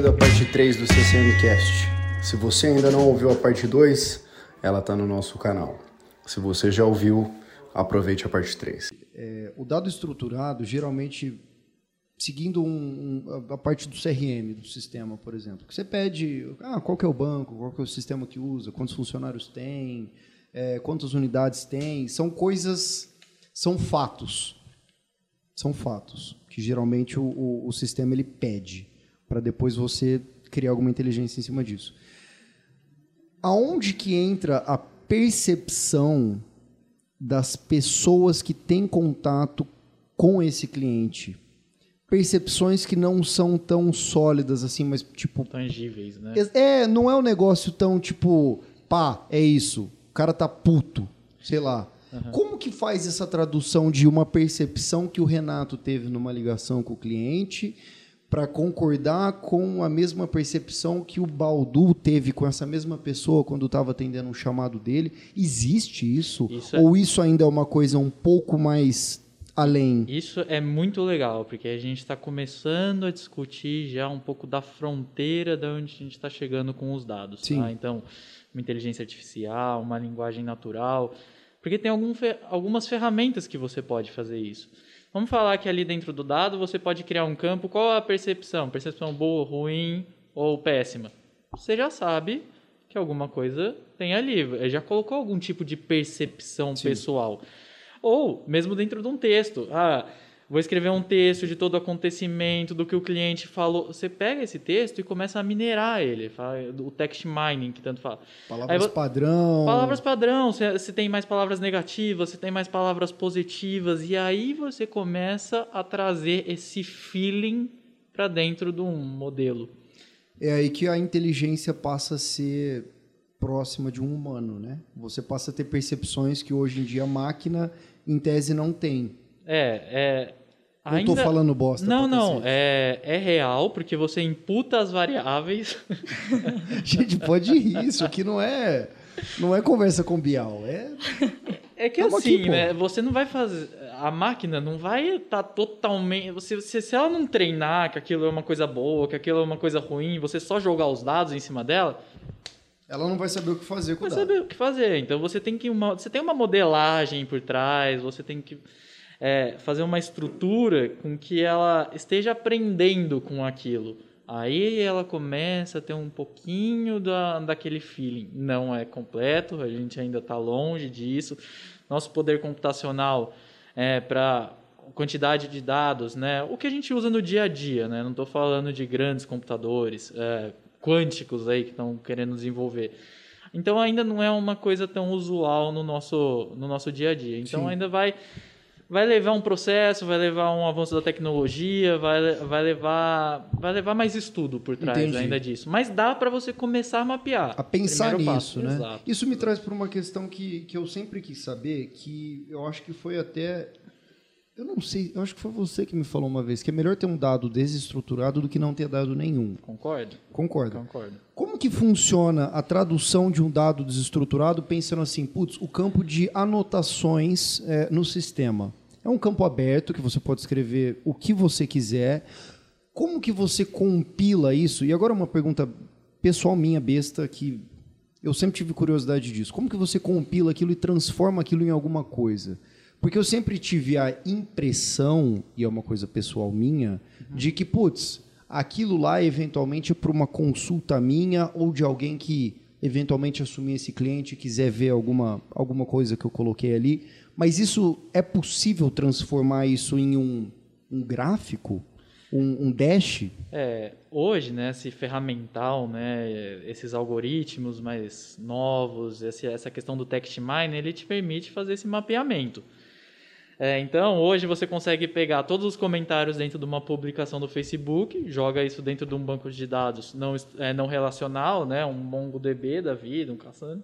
ouvindo a parte 3 do CCMcast. Se você ainda não ouviu a parte 2, ela está no nosso canal. Se você já ouviu, aproveite a parte 3. É, o dado estruturado, geralmente, seguindo um, um, a parte do CRM, do sistema, por exemplo, que você pede ah, qual é o banco, qual é o sistema que usa, quantos funcionários tem, é, quantas unidades tem, são coisas, são fatos. São fatos que geralmente o, o, o sistema ele pede para depois você criar alguma inteligência em cima disso. Aonde que entra a percepção das pessoas que têm contato com esse cliente? Percepções que não são tão sólidas assim, mas tipo tangíveis, né? É, não é um negócio tão tipo, pá, é isso. O cara tá puto, sei lá. Uhum. Como que faz essa tradução de uma percepção que o Renato teve numa ligação com o cliente para concordar com a mesma percepção que o Baldu teve com essa mesma pessoa quando estava atendendo um chamado dele? Existe isso? isso é... Ou isso ainda é uma coisa um pouco mais além? Isso é muito legal, porque a gente está começando a discutir já um pouco da fronteira de onde a gente está chegando com os dados. Sim. Tá? Então, uma inteligência artificial, uma linguagem natural porque tem algum, algumas ferramentas que você pode fazer isso. Vamos falar que ali dentro do dado você pode criar um campo. Qual a percepção? Percepção boa, ruim ou péssima? Você já sabe que alguma coisa tem ali. Já colocou algum tipo de percepção Sim. pessoal. Ou mesmo dentro de um texto. Ah, vou escrever um texto de todo o acontecimento, do que o cliente falou. Você pega esse texto e começa a minerar ele, o text mining, que tanto fala. Palavras Aí, padrão. Palavras padrão, você tem mais palavras negativas, você tem mais palavras positivas, e aí você começa a trazer esse feeling para dentro de um modelo. É aí que a inteligência passa a ser próxima de um humano, né? Você passa a ter percepções que hoje em dia a máquina, em tese, não tem. É, é, Ainda... Ou tô falando bosta? Não, não. É, é real, porque você imputa as variáveis. Gente, pode rir. Isso aqui não é, não é conversa com Bial. É, é que Tamo assim, aqui, né? Você não vai fazer. A máquina não vai estar tá totalmente. Você, se, se ela não treinar que aquilo é uma coisa boa, que aquilo é uma coisa ruim, você só jogar os dados em cima dela. Ela não vai saber o que fazer com Vai saber o que fazer. Então você tem que. Uma, você tem uma modelagem por trás, você tem que é, fazer uma estrutura com que ela esteja aprendendo com aquilo. Aí ela começa a ter um pouquinho da, daquele feeling. Não é completo, a gente ainda está longe disso. Nosso poder computacional é, para quantidade de dados, né? o que a gente usa no dia a dia. Né? Não estou falando de grandes computadores é, quânticos aí que estão querendo desenvolver. Então ainda não é uma coisa tão usual no nosso, no nosso dia a dia. Então Sim. ainda vai vai levar um processo, vai levar um avanço da tecnologia, vai, vai, levar, vai levar mais estudo por trás Entendi. ainda disso. Mas dá para você começar a mapear. A pensar nisso, passo. né? Exato. Isso me traz para uma questão que, que eu sempre quis saber, que eu acho que foi até eu não sei, eu acho que foi você que me falou uma vez que é melhor ter um dado desestruturado do que não ter dado nenhum. Concordo. Concordo. Concordo. Como que funciona a tradução de um dado desestruturado pensando assim, putz, o campo de anotações é, no sistema? É um campo aberto que você pode escrever o que você quiser. Como que você compila isso? E agora uma pergunta pessoal minha, besta, que eu sempre tive curiosidade disso. Como que você compila aquilo e transforma aquilo em alguma coisa? Porque eu sempre tive a impressão, e é uma coisa pessoal minha, uhum. de que, putz, aquilo lá eventualmente é para uma consulta minha ou de alguém que eventualmente assumir esse cliente e quiser ver alguma, alguma coisa que eu coloquei ali. Mas isso é possível transformar isso em um, um gráfico? Um, um, dash? É, hoje, né, esse ferramental, né, esses algoritmos mais novos, essa questão do text mine, ele te permite fazer esse mapeamento. É, então, hoje você consegue pegar todos os comentários dentro de uma publicação do Facebook, joga isso dentro de um banco de dados não, é, não relacional, né, um MongoDB da vida, um Cassandra,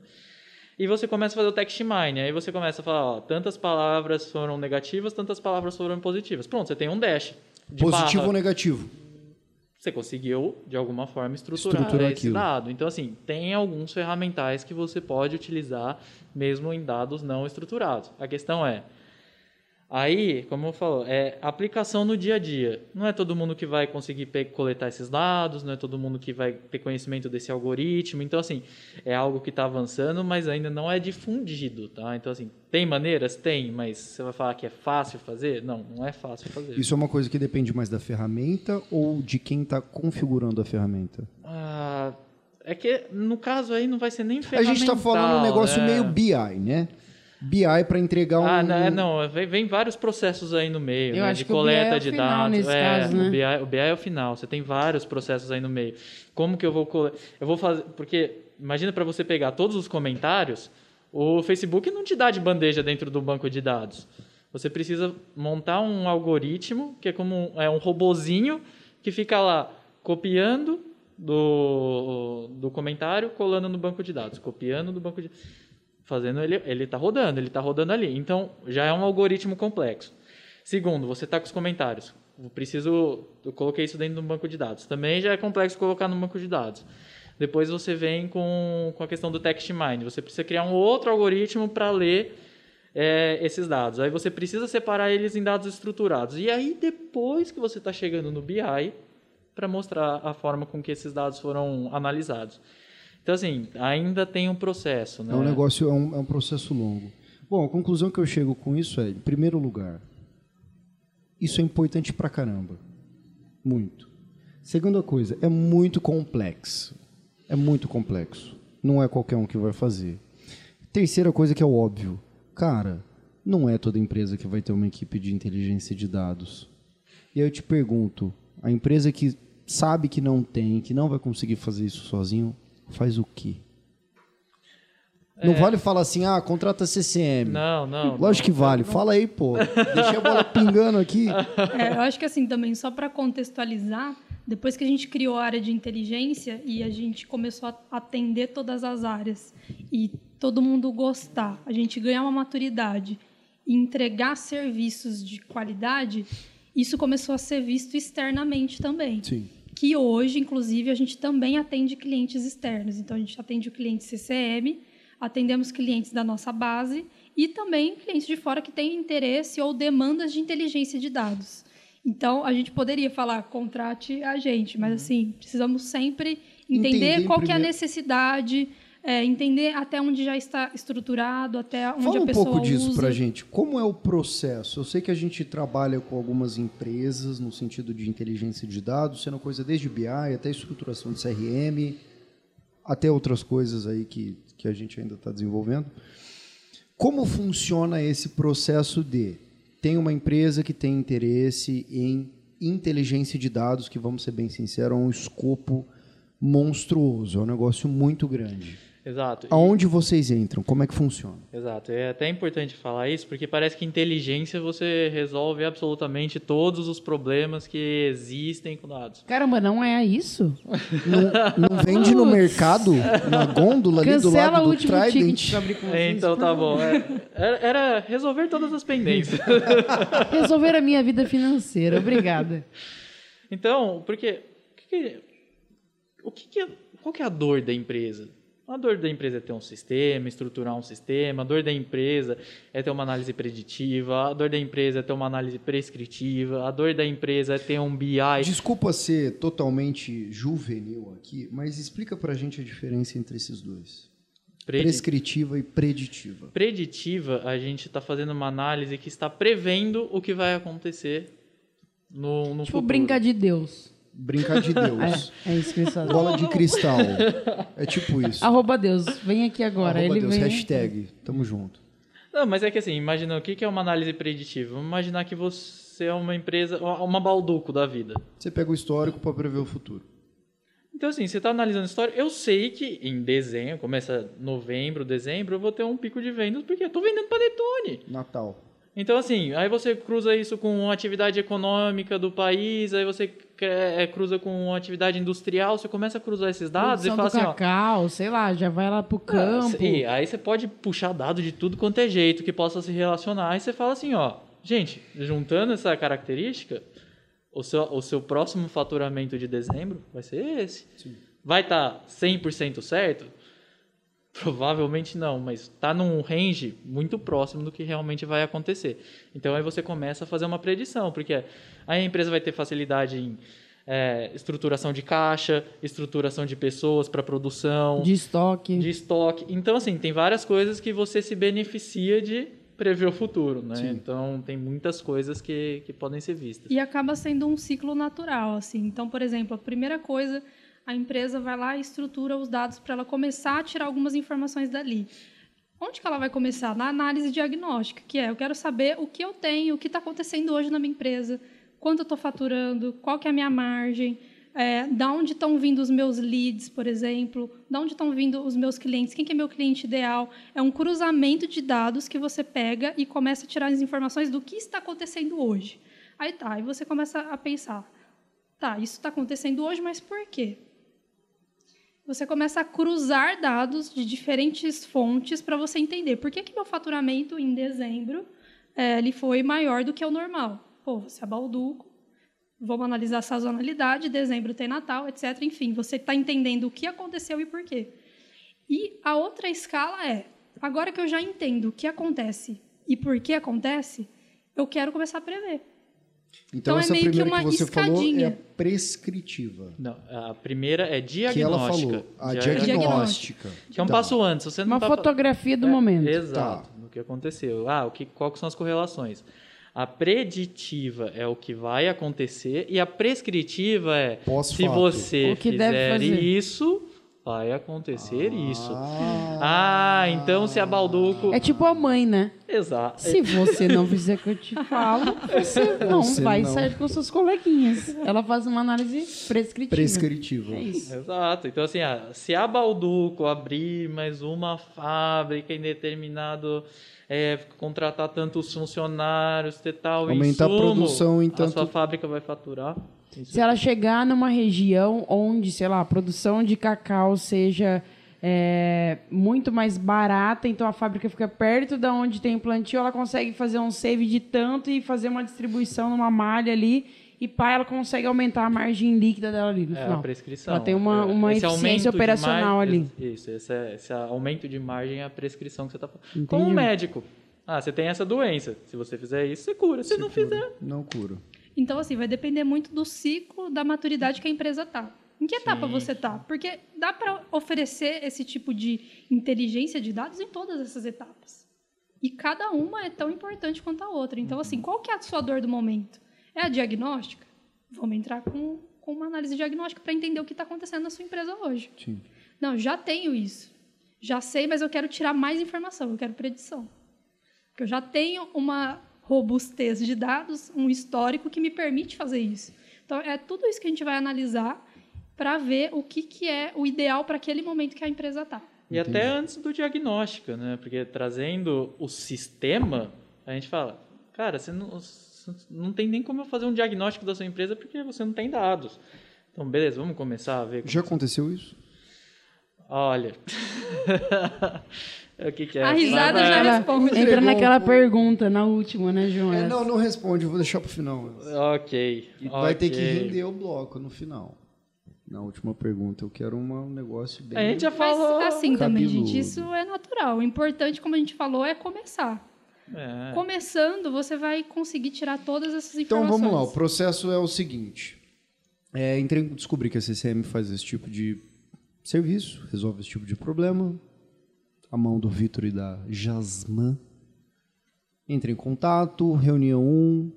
e você começa a fazer o text mine. Aí você começa a falar, ó, tantas palavras foram negativas, tantas palavras foram positivas. Pronto, você tem um dash. Positivo barra. ou negativo? Você conseguiu, de alguma forma, estruturar, estruturar esse aquilo. dado. Então, assim, tem alguns ferramentais que você pode utilizar mesmo em dados não estruturados. A questão é, Aí, como eu falo, é aplicação no dia a dia. Não é todo mundo que vai conseguir coletar esses dados, não é todo mundo que vai ter conhecimento desse algoritmo. Então, assim, é algo que está avançando, mas ainda não é difundido, tá? Então, assim, tem maneiras? Tem, mas você vai falar que é fácil fazer? Não, não é fácil fazer. Isso é uma coisa que depende mais da ferramenta ou de quem está configurando a ferramenta? Ah, é que, no caso aí, não vai ser nem ferramenta. A gente está falando um negócio né? meio BI, né? BI para entregar um. Ah, não, é, não vem, vem, vários processos aí no meio, Eu né? acho de que o coleta BI é o de final dados. é, caso, né? o, BI, o BI é o final. Você tem vários processos aí no meio. Como que eu vou cole... Eu vou fazer. Porque imagina para você pegar todos os comentários, o Facebook não te dá de bandeja dentro do banco de dados. Você precisa montar um algoritmo que é como um, é um robozinho que fica lá copiando do, do comentário, colando no banco de dados, copiando do banco de fazendo ele ele está rodando, ele está rodando ali. Então já é um algoritmo complexo. Segundo, você está com os comentários. Eu preciso, eu coloquei isso dentro do banco de dados. Também já é complexo colocar no banco de dados. Depois você vem com, com a questão do text mining. Você precisa criar um outro algoritmo para ler é, esses dados. Aí você precisa separar eles em dados estruturados. E aí depois que você está chegando no BI para mostrar a forma com que esses dados foram analisados. Então, assim, ainda tem um processo. Né? É um negócio, é um, é um processo longo. Bom, a conclusão que eu chego com isso é, em primeiro lugar, isso é importante pra caramba. Muito. Segunda coisa, é muito complexo. É muito complexo. Não é qualquer um que vai fazer. Terceira coisa que é óbvio. Cara, não é toda empresa que vai ter uma equipe de inteligência de dados. E aí eu te pergunto, a empresa que sabe que não tem, que não vai conseguir fazer isso sozinho, faz o quê? Não É. vale falar assim, ah, contrata CCM. Não, não. Lógico que vale. Fala aí, pô. Deixei a bola pingando aqui. É, eu acho que assim também, só para contextualizar, depois que a gente criou a área de inteligência e a gente começou a atender todas as áreas e todo mundo gostar, a gente ganhar uma maturidade e entregar serviços de qualidade, isso começou a ser visto externamente também. Sim. Que hoje, inclusive, a gente também atende clientes externos. Então, a gente atende o cliente CCM, atendemos clientes da nossa base e também clientes de fora que têm interesse ou demandas de inteligência de dados. Então, a gente poderia falar, contrate a gente, mas assim, precisamos sempre entender, Entender qual que é a necessidade, é, entender até onde já está estruturado, até onde Fala a um pessoa pouco disso usa. pra gente. Como é o processo? Eu sei que a gente trabalha com algumas empresas no sentido de inteligência de dados, sendo coisa desde BI até estruturação de CRM, até outras coisas aí que, que a gente ainda está desenvolvendo. Como funciona esse processo de tem uma empresa que tem interesse em inteligência de dados, que vamos ser bem sinceros, é um escopo monstruoso, é um negócio muito grande. Exato. E- Aonde vocês entram? Como é que funciona? Exato. É até importante falar isso, porque parece que inteligência você resolve absolutamente todos os problemas que existem com dados. Caramba, não é isso? Não, não vende no mercado, na gôndola ali do Cancela lado o do último ticket Trident? pra abrir com vocês. então tá bom. É, era, era resolver todas as pendências. Resolver a minha vida financeira. Obrigada. Então, porque o que que- o que que é- qual que é a dor da empresa? A dor da empresa é ter um sistema, estruturar um sistema. A dor da empresa é ter uma análise preditiva. A dor da empresa é ter uma análise prescritiva. A dor da empresa é ter um BI. Desculpa ser totalmente juvenil aqui, mas explica pra gente a diferença entre esses dois. Predi- Prescritiva e preditiva. Preditiva, a gente está fazendo uma análise que está prevendo o que vai acontecer no, no Tipo, futuro. brincar de Deus. Brincar de Deus. É, é isso que fazem. Bola de cristal. É tipo isso. Arroba Deus, vem aqui agora. Arroba Ele Deus, vem... hashtag. Tamo junto. Não, mas é que assim, imagina o que que é uma análise preditiva. Vamos imaginar que você é uma empresa, uma balduco da vida. Você pega o histórico pra prever o futuro. Então, assim, você está analisando a história. Eu sei que em dezembro, começa novembro, dezembro, eu vou ter um pico de vendas porque eu estou vendendo panetone. Natal. Então, assim, aí você cruza isso com a atividade econômica do país, aí você é, cruza com a atividade industrial, você começa a cruzar esses dados Produção e fala do assim, ó. cacau, sei lá, já vai lá pro campo. E aí você pode puxar dado de tudo quanto é jeito que possa se relacionar. Aí você fala assim, ó, gente, juntando essa característica, o seu, o seu próximo faturamento de dezembro vai ser esse. Vai estar 100% certo? Provavelmente não, mas está num range muito próximo do que realmente vai acontecer. Então aí você começa a fazer uma predição, porque aí a empresa vai ter facilidade em é, estruturação de caixa, estruturação de pessoas para produção, De estoque. de estoque. Então, assim, tem várias coisas que você se beneficia de prever o futuro, né? Sim. Então, tem muitas coisas que, que podem ser vistas. E acaba sendo um ciclo natural, assim. Então, por exemplo, a primeira coisa, a empresa vai lá e estrutura os dados para ela começar a tirar algumas informações dali. Onde que ela vai começar? Na análise diagnóstica, que é, eu quero saber o que eu tenho, o que está acontecendo hoje na minha empresa, quanto eu estou faturando, qual que é a minha margem, é, da onde estão vindo os meus leads, por exemplo, da onde estão vindo os meus clientes, quem que é meu cliente ideal. É um cruzamento de dados que você pega e começa a tirar as informações do que está acontecendo hoje. Aí tá, aí você começa a pensar, tá, isso está acontecendo hoje, mas por quê? Você começa a cruzar dados de diferentes fontes para você entender por que, que meu faturamento em dezembro eh, ele foi maior do que o normal. Pô, você é balduco, vamos analisar a sazonalidade, dezembro tem Natal, etc. Enfim, você está entendendo o que aconteceu e por quê. E a outra escala é, agora que eu já entendo o que acontece e por que acontece, eu quero começar a prever. Então, Então é essa meio que primeira que, uma você falou é escadinha. a prescritiva. Não, a primeira é Que ela diagnóstica. falou. A Dia- diagnóstica. Que é um Tá. passo antes. Você não Uma tá- fotografia do É, momento. Exato, Tá. no que aconteceu. Ah, o que, qual que são as correlações? A preditiva é o que vai acontecer e a prescritiva é se Pós-fato. você O que deve fizer fazer. isso, vai acontecer isso. Ah, Ah, então se a Balduco... É tipo a mãe, né? Exato. Se você não fizer o que eu te falo, você não Você vai não. sair com seus coleguinhas. Ela faz uma análise prescritiva. prescritiva. É isso. Exato. Então, assim, ah, se a Balduco abrir mais uma fábrica em determinado. é, contratar tantos funcionários, ter tal Aumentar a produção em a sua fábrica vai faturar. Isso Se ela chegar numa região onde, sei lá, a produção de cacau seja é, muito mais barata, então a fábrica fica perto da onde tem o plantio, ela consegue fazer um save de tanto e fazer uma distribuição numa malha ali e pá, ela consegue aumentar a margem líquida dela ali no É a final. prescrição. Ela tem uma, É, uma esse eficiência operacional mar- ali. Isso, esse, é- esse aumento de margem é a prescrição que você está falando. Entendi. Como um médico. Ah, você tem essa doença. Se você fizer isso, você cura. Se não fizer. Não cura. Então, assim, vai depender muito do ciclo da maturidade que a empresa está. Em que etapa você está? Porque dá para oferecer esse tipo de inteligência de dados em todas essas etapas. E cada uma é tão importante quanto a outra. Então, assim, qual que é a sua dor do momento? É a diagnóstica? Vamos entrar com, com uma análise diagnóstica para entender o que está acontecendo na sua empresa hoje. Sim. Não, já tenho isso. Já sei, mas eu quero tirar mais informação, eu quero predição. Porque eu já tenho uma robustez de dados, um histórico que me permite fazer isso. Então, é tudo isso que a gente vai analisar para ver o que, que é o ideal para aquele momento que a empresa está. E até antes do diagnóstico, né? Porque trazendo o sistema, a gente fala, cara, você não, você não tem nem como eu fazer um diagnóstico da sua empresa porque você não tem dados. Então, beleza, vamos começar a ver. Já aconteceu isso? Olha. o que, que é? A risada já Ela responde. entra Entregou naquela um pergunta, na última, né, João? É, não, não responde, eu vou deixar pro final. Ok. E vai ter que render o bloco no final. Na última pergunta, eu quero uma- um negócio bem. A gente já Mas falou. assim também, cabeludo. gente, isso é natural. O importante, como a gente falou, é começar. É. Começando, você vai conseguir tirar todas essas Então informações. vamos lá, o processo é o seguinte. É, entrei, descobri que a CCM faz esse tipo de serviço, resolve esse tipo de problema. A mão do Vitor e da Jasmine. Entrei em contato, reunião 1,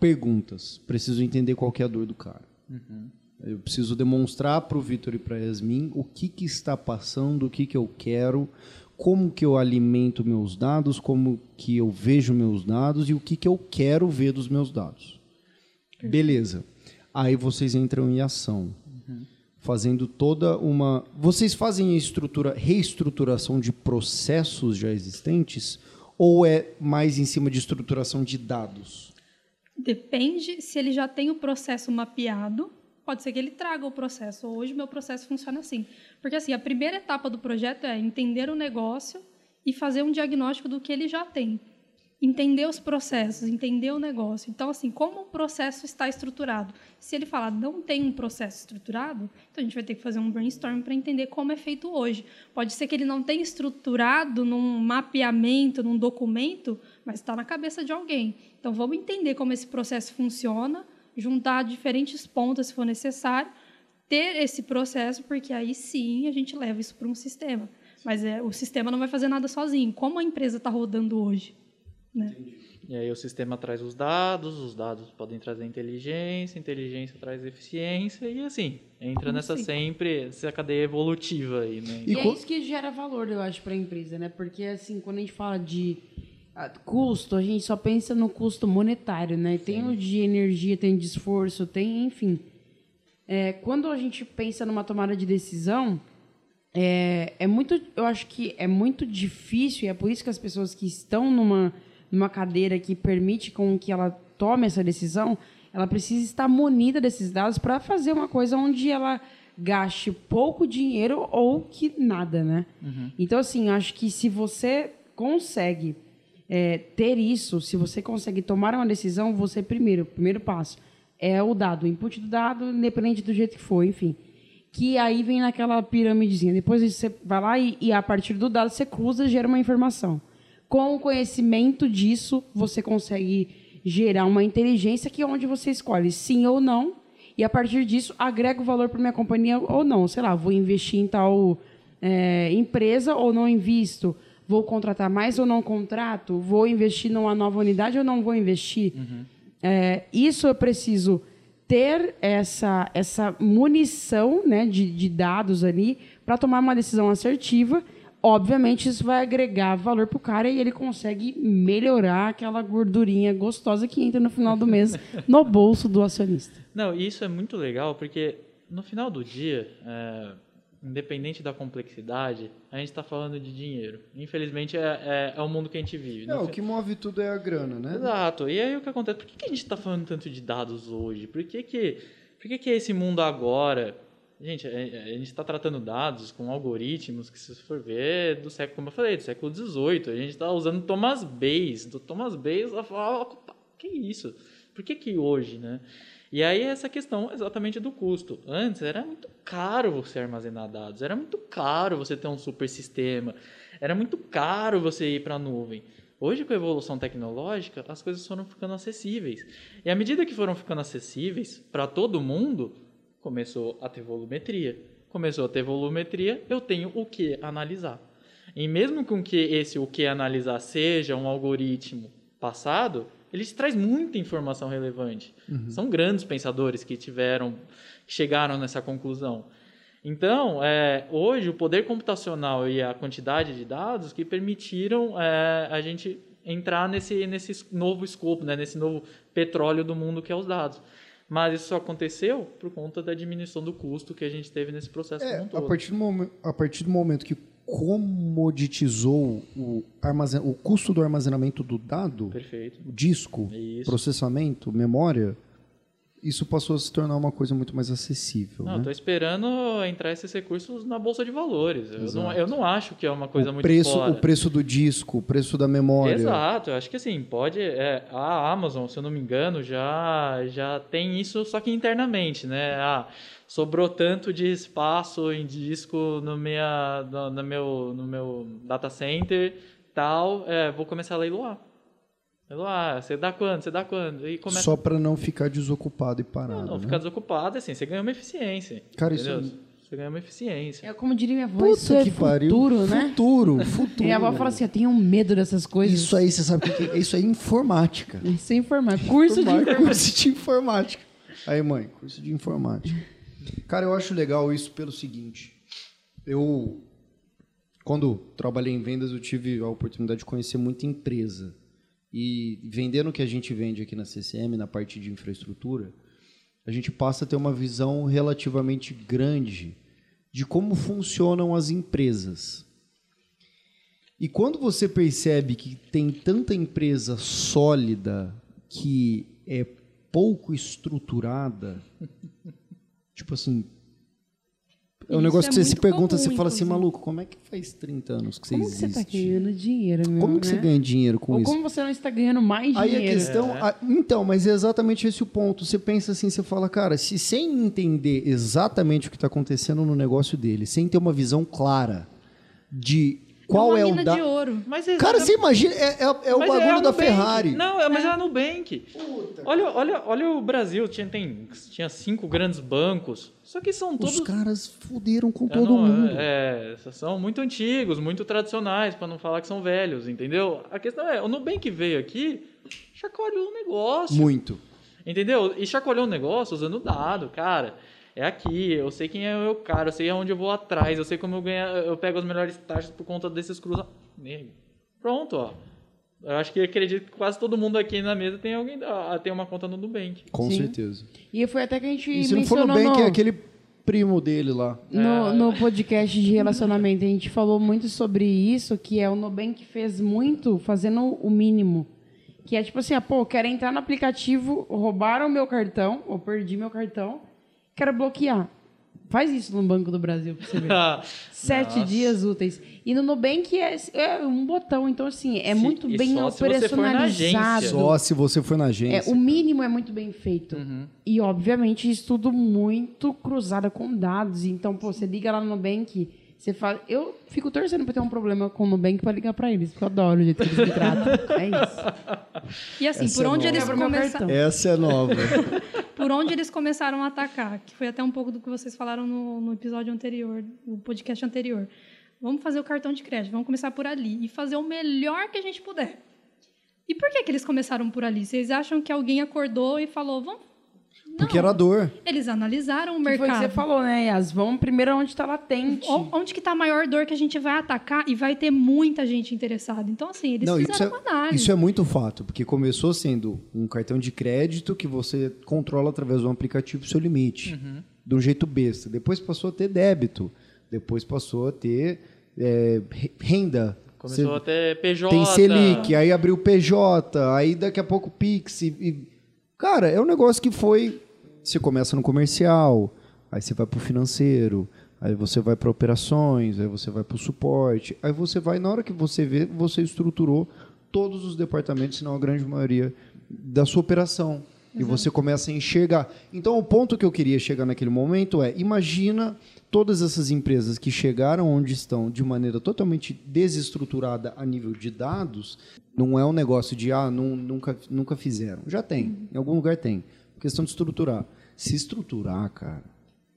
perguntas. Preciso entender qual é a dor do cara. Eu preciso demonstrar para o Vitor e para a Yasmin o que, que está passando, o que, que eu quero, como que eu alimento meus dados, como que eu vejo meus dados e o que, que eu quero ver dos meus dados. Beleza. Aí vocês entram em ação, fazendo toda uma. Vocês fazem estrutura, reestruturação de processos já existentes ou é mais em cima de estruturação de dados? Depende se ele já tem o processo mapeado. Pode ser que ele traga o processo. Hoje, meu processo funciona assim. Porque, assim, a primeira etapa do projeto é entender o negócio e fazer um diagnóstico do que ele já tem. Entender os processos, entender o negócio. Então, assim, como o processo está estruturado? Se ele falar não tem um processo estruturado, então a gente vai ter que fazer um brainstorm para entender como é feito hoje. Pode ser que ele não tenha estruturado num mapeamento, num documento, mas está na cabeça de alguém. Então, vamos entender como esse processo funciona, juntar diferentes pontas se for necessário, ter esse processo, porque aí sim a gente leva isso para um sistema. Mas é, o sistema não vai fazer nada sozinho. Como a empresa está rodando hoje? Né? E aí o sistema traz os dados, os dados podem trazer inteligência, inteligência traz eficiência e assim, entra Como nessa assim? sempre, essa cadeia evolutiva aí, né? E, E é isso que gera valor, eu acho, para a empresa, né? Porque, assim, quando a gente fala de ah, custo, a gente só pensa no custo monetário, né? Tem o de energia, tem de esforço, tem, enfim. É, quando a gente pensa numa tomada de decisão, é, é muito, eu acho que é muito difícil, e é por isso que as pessoas que estão numa, numa cadeira que permite com que ela tome essa decisão, ela precisa estar munida desses dados para fazer uma coisa onde ela gaste pouco dinheiro ou que nada, né? Então, assim, acho que se você consegue é, ter isso, se você consegue tomar uma decisão, você primeiro, o primeiro passo é o dado, o input do dado, independente do jeito que for, enfim. Que aí vem naquela piramidezinha. Depois você vai lá e, e a partir do dado você cruza e gera uma informação. Com o conhecimento disso, você consegue gerar uma inteligência que é onde você escolhe sim ou não. E a partir disso, agrega o valor para minha companhia ou não. Sei lá, vou investir em tal é, empresa ou não invisto. Vou contratar mais ou não contrato? Vou investir numa nova unidade ou não vou investir? É, isso eu preciso ter essa, essa munição né, de, de dados ali para tomar uma decisão assertiva. Obviamente, isso vai agregar valor para o cara e ele consegue melhorar aquela gordurinha gostosa que entra no final do mês no bolso do acionista. Não, e isso é muito legal porque no final do dia, é, independente da complexidade, a gente está falando de dinheiro. Infelizmente é, é, é o mundo que a gente vive. É, No o fi- que move tudo é a grana, né? Exato. E aí o que acontece? Por que, que a gente está falando tanto de dados hoje? Por que, que, por que, que esse mundo agora. Gente, a, a gente está tratando dados com algoritmos que, se for ver, do século, como eu falei, do século XVIII. A gente está usando Thomas Bayes. Do Thomas Bayes, ela fala, "Opa, que isso? Por que, que hoje, né? E aí essa questão exatamente do custo. Antes era muito caro você armazenar dados, era muito caro você ter um super sistema, era muito caro você ir para a nuvem. Hoje, com a evolução tecnológica, as coisas foram ficando acessíveis. E à medida que foram ficando acessíveis para todo mundo, começou a ter volumetria. Começou a ter volumetria, eu tenho o que analisar. E mesmo com que esse o que analisar seja um algoritmo passado, ele traz muita informação relevante. São grandes pensadores que tiveram, que chegaram nessa conclusão. Então, é, hoje, o poder computacional e a quantidade de dados que permitiram é, a gente entrar nesse, nesse novo escopo, né, nesse novo petróleo do mundo que é os dados. Mas isso só aconteceu por conta da diminuição do custo que a gente teve nesse processo É, como um a todo. partir, do momen- a partir do momento que comoditizou o, armazen- o custo do armazenamento do dado, Perfeito. o disco, Isso. processamento, memória, isso passou a se tornar uma coisa muito mais acessível. Não, né? estou esperando entrar esses recursos na bolsa de valores. Eu não, eu não acho que é uma coisa o, muito preço, fora. o preço do disco, o preço da memória. Exato, eu acho que assim, pode. é, a Amazon, se eu não me engano, já, já tem isso, só que internamente, né? Ah, sobrou tanto de espaço em disco no, minha, no, no meu, no meu data center, tal, é, vou começar a leiloar. Leiloar, você dá quando? Você dá quando? E começa Só para não ficar desocupado e parado. não, não né? ficar desocupado, assim, você ganha uma eficiência. Cara, isso entendeu? Você ganha uma eficiência. É como diria minha avó, Puta isso é que pariu. futuro, né? Futuro, futuro. Minha avó fala assim, eu tenho medo dessas coisas. Isso aí, você sabe o que é? Isso aí é informática. Sem informar. Curso de Informática, informática. curso de informática. Aí, mãe, curso de informática. Cara, eu acho legal isso pelo seguinte. Eu, quando trabalhei em vendas, eu tive a oportunidade de conhecer muita empresa. E vendendo o que a gente vende aqui na CCM, na parte de infraestrutura, a gente passa a ter uma visão relativamente grande de como funcionam as empresas. E quando você percebe que tem tanta empresa sólida que é pouco estruturada, tipo assim, É um negócio é que você se muito pergunta, comum, você fala assim, maluco, como é que faz 30 anos que você Como que você existe? tá ganhando dinheiro, meu, Como que né? você ganha dinheiro com Ou isso? como você não está ganhando mais Aí dinheiro? a questão. a- então, mas é exatamente esse o ponto. Você pensa assim, você fala, cara, se sem entender exatamente o que está acontecendo no negócio dele, sem ter uma visão clara de qual é é, uma o da. de ouro. Mas é Cara, você imagina, é, é- é o Mas bagulho a da. Ferrari. Não, é, mas é a Nubank. Olha, olha, olha o Brasil, tinha, tem, tinha cinco grandes bancos, só que são todos... Os caras fuderam com É, todo não, mundo. É, é, são muito antigos, muito tradicionais, para não falar que são velhos, entendeu? A questão é, o Nubank veio aqui, chacoalhou o negócio, Muito. entendeu? E chacoalhou o negócio usando dado, cara. É aqui, eu sei quem é o meu cara, eu sei aonde eu vou atrás, eu sei como eu ganho, eu pego as melhores taxas por conta desses cruzamentos. Pronto, ó. Eu acho que acredito que quase todo mundo aqui na mesa tem alguém, ah, tem uma conta no Nubank. Com Sim. certeza. E foi até que a gente E se não for no bem, que é aquele primo dele lá. No, no podcast de relacionamento, a gente falou muito sobre isso, que é o Nubank fez muito fazendo o mínimo. Que é tipo assim, ah, pô, quero entrar no aplicativo, roubaram meu cartão, ou perdi meu cartão, quero bloquear. Faz isso no Banco do Brasil pra você ver. Sete Nossa. dias úteis. E no Nubank é, é um botão, então assim, é Se- muito bem só se você for na operacionalizado. agência. Só se você for na É, agência. o mínimo é muito bem feito. Uhum. E, obviamente, isso tudo muito cruzado com dados. Então, pô, você liga lá no Nubank, você fala... Eu fico torcendo pra ter um problema com o Nubank pra ligar pra eles, porque eu adoro o jeito que eles me tratam. É isso. E assim, Essa por é onde nova. eles começaram. cartão. Essa é nova. por onde eles começaram a atacar, que foi até um pouco do que vocês falaram no, no episódio anterior, no podcast anterior. Vamos fazer o cartão de crédito, vamos começar por ali e fazer o melhor que a gente puder. E por que, que eles começaram por ali? Vocês acham que alguém acordou e falou, vamos. Porque era dor. Eles analisaram o Que foi o que mercado. você falou, né, Yas? Vamos primeiro onde tá latente. O- Onde que está a maior dor que a gente vai atacar e vai ter muita gente interessada. Então, assim, eles Não, isso fizeram é, uma análise. isso é muito fato, porque começou sendo um cartão de crédito que você controla através de um aplicativo o seu limite, de um jeito besta. Depois passou a ter débito, depois passou a ter é, re- renda. Começou Você até PJ. tem Selic, aí abriu PJ, aí daqui a pouco Pix. E, e- cara, é um negócio que foi. Você começa no comercial, aí você vai para o financeiro, aí você vai para operações, aí você vai para o suporte, aí você vai, na hora que você vê, você estruturou todos os departamentos, se não a grande maioria, da sua operação. E você começa a enxergar. Então, o ponto que eu queria chegar naquele momento é: imagina todas essas empresas que chegaram onde estão de maneira totalmente desestruturada a nível de dados. Não é um negócio de, ah, nu- nunca, nunca fizeram. Já tem. Em algum lugar tem. Questão de estruturar. Se estruturar, cara.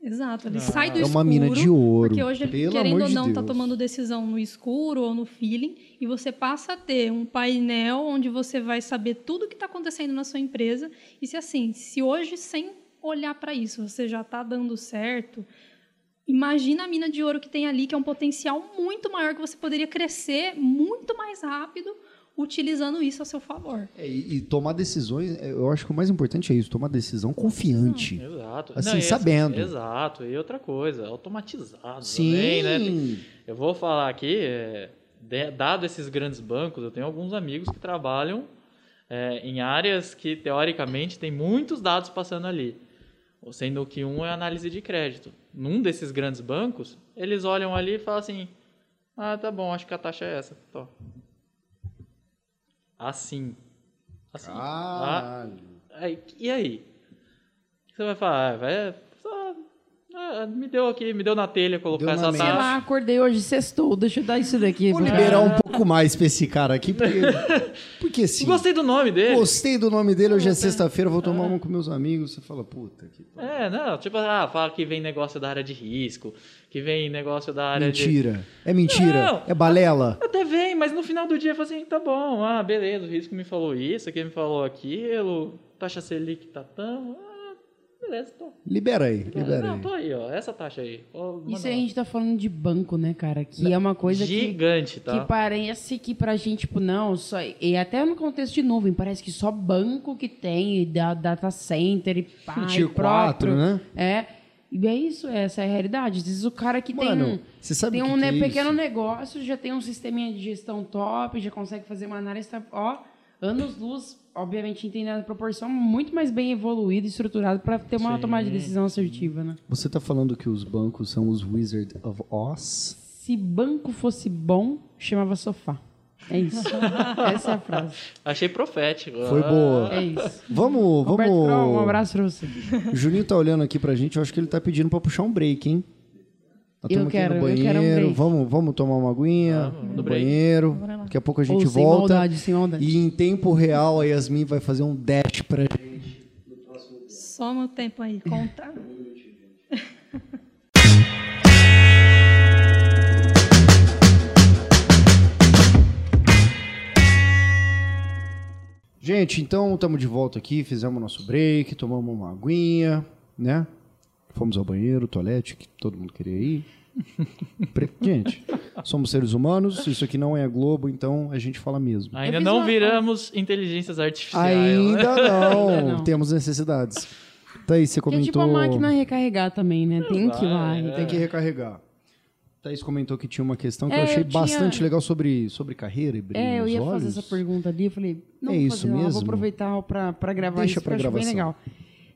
Exato, ele sai do É escuro. uma mina de ouro, Porque hoje, ele, pelo querendo amor ou não, está tomando decisão no escuro ou no feeling, e você passa a ter um painel onde você vai saber tudo o que está acontecendo na sua empresa. E se assim, se hoje, sem olhar para isso, você já está dando certo, imagina a mina de ouro que tem ali, que é um potencial muito maior, que você poderia crescer muito mais rápido utilizando isso a seu favor. É, e, tomar decisões, é, eu acho que o mais importante é isso, tomar decisão confiante. Exato. Assim, e- sabendo. Exato. E outra coisa, automatizado Sim. também, né? Eu vou falar aqui, é, dado esses grandes bancos, eu tenho alguns amigos que trabalham é, em áreas que, teoricamente, tem muitos dados passando ali. Sendo que um é análise de crédito. Num desses grandes bancos, eles olham ali e falam assim, ah, tá bom, acho que a taxa é essa. Tó. Assim. Assim. Ah, Caralho. Aí, e aí? O que você vai falar? Ah, vai, ah, me deu aqui, me deu na telha colocar Deu essa mente. Sei taxa. lá, acordei hoje, sextou, deixa eu dar isso daqui. Vou pra- liberar um pouco mais pra esse cara aqui, porque, porque sim. Gostei do nome dele. Gostei do nome dele, hoje é sexta-feira, vou tomar uma com meus amigos. Você fala, puta que. pariu. É, não, tipo, ah, fala que vem negócio da área de risco, que vem negócio da área de... Mentira. É mentira. Não. É balela. Até vem, mas no final do dia eu falo assim, tá bom, ah, beleza, o risco me falou isso, aqui me falou aquilo, taxa Selic tá tão... Ah, beleza, tô. Libera aí, libera Não, aí. tô aí, ó, essa taxa aí. Ó, Isso a lá. gente tá falando de banco, né, cara? Que é uma coisa que... Gigante, tá? Que parece que pra gente, tipo, não, só. E até no contexto de nuvem, parece que só banco que tem, e da data center e pá, Tier e próprio. 4, né? É. E é isso, essa é a realidade. Às vezes o cara que Mano, tem um, você sabe tem o que um que é né, pequeno isso? negócio, já tem um sisteminha de gestão top, já consegue fazer uma análise, tá, ó, anos-luz, obviamente, entendendo a proporção, muito mais bem evoluído e estruturado para ter uma Sim. tomada de decisão assertiva, né? Você tá falando que os bancos são os Wizard of Oz? Se banco fosse bom, chamava sofá. É isso. Essa é a frase. Achei profético. Foi Ah, boa. É isso. Vamos, Roberto Croll, um vamos. abraço pra você. O Juninho tá olhando aqui pra gente, eu acho que ele tá pedindo pra puxar um break, hein? Nós Eu estamos aqui quero, no eu quero um banheiro. break. vamos, vamos tomar uma aguinha Vamos, no no banheiro. Daqui a pouco a gente Ou sem volta. maldade, sem maldade. E em tempo real a Yasmin vai fazer um dash pra gente. Só no tempo aí, conta. Gente, então estamos de volta aqui, fizemos nosso break, tomamos uma aguinha, né? Fomos ao banheiro, toalete, que todo mundo queria ir. Gente, somos seres humanos, isso aqui não é Globo, então a gente fala mesmo. Ainda fiz não uma- viramos inteligências artificiais. Ainda não, Ainda não. temos necessidades. Thaís, você Que é comentou... tipo a máquina recarregar também, né? Tem que ir lá. Vai, e- Tem que recarregar. Thaís comentou que tinha uma questão que É, eu achei eu tinha- bastante legal sobre, sobre carreira e brilho É, eu ia olhos. fazer essa pergunta ali, eu falei, não É vou isso fazer, não, mesmo? vou aproveitar pra gravar Deixa isso, pra bem legal.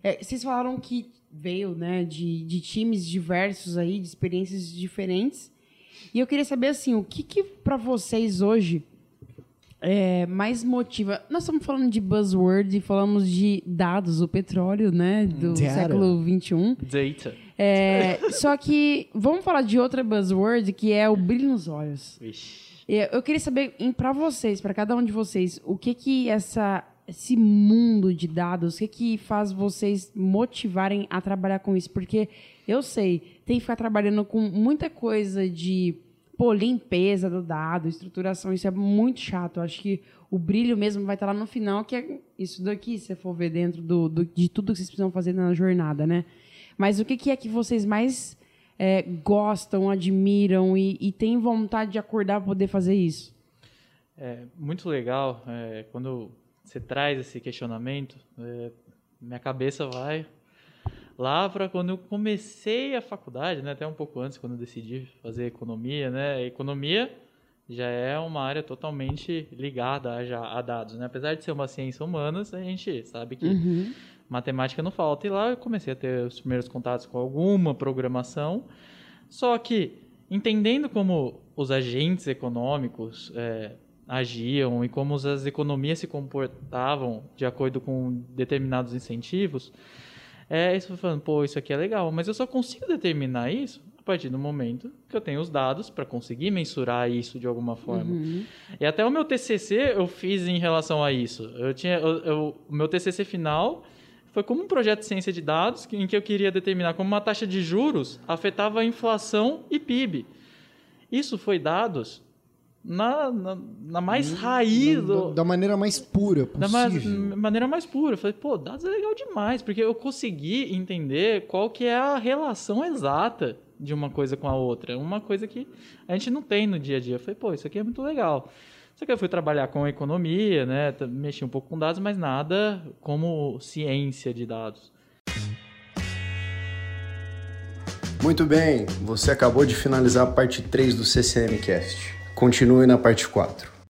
É, vocês falaram que veio, né, de, de times diversos aí, de experiências diferentes, e eu queria saber, assim, o que que pra vocês hoje é, mais motiva... Nós estamos falando de buzzword e falamos de dados, o petróleo, né, do Data. século XXI, Data. é, só que vamos falar de outra buzzword que é o brilho nos olhos. É, Eu queria saber, em- pra vocês, pra cada um de vocês, o que que essa, esse mundo de dados, o que que faz vocês motivarem a trabalhar com isso? Porque eu sei, tem que ficar trabalhando com muita coisa de, pô, limpeza do dado, estruturação, isso é muito chato. Eu acho que o brilho mesmo vai estar lá no final, que é isso daqui, se você for ver dentro do, do- de tudo que vocês precisam fazer na jornada, né? Mas o que que é que vocês mais é, gostam, admiram e, e têm vontade de acordar para poder fazer isso? É muito legal é, quando você traz esse questionamento. é, minha cabeça vai lá para quando eu comecei a faculdade, né, até um pouco antes, quando eu decidi fazer economia. Né, economia já é uma área totalmente ligada a, já, a dados. Né? Apesar de ser uma ciência humanas, a gente sabe que Uhum. matemática não falta. E lá eu comecei a ter os primeiros contatos com alguma programação. Só que, entendendo como os agentes econômicos é, agiam e como as economias se comportavam de acordo com determinados incentivos, é, isso falando, pô, isso aqui é legal, mas eu só consigo determinar isso a partir do momento que eu tenho os dados para conseguir mensurar isso de alguma forma. Uhum. E até o meu TCC eu fiz em relação a isso. Eu tinha, eu- eu- o meu TCC final foi como um projeto de ciência de dados em que eu queria determinar como uma taxa de juros afetava a inflação e PIB. Isso foi dados na, na, na mais raiz do, Da, da maneira mais pura da mais- possível. maneira mais pura. Eu falei, pô, dados é legal demais, porque eu consegui entender qual que é a relação exata de uma coisa com a outra. Uma coisa que a gente não tem no dia a dia. Eu falei, pô, isso aqui é muito legal. Só que eu fui trabalhar com economia, né? Mexi um pouco com dados, mas nada como ciência de dados. Muito bem, você acabou de finalizar a parte 3 do CCM Cast. Continue na parte 4.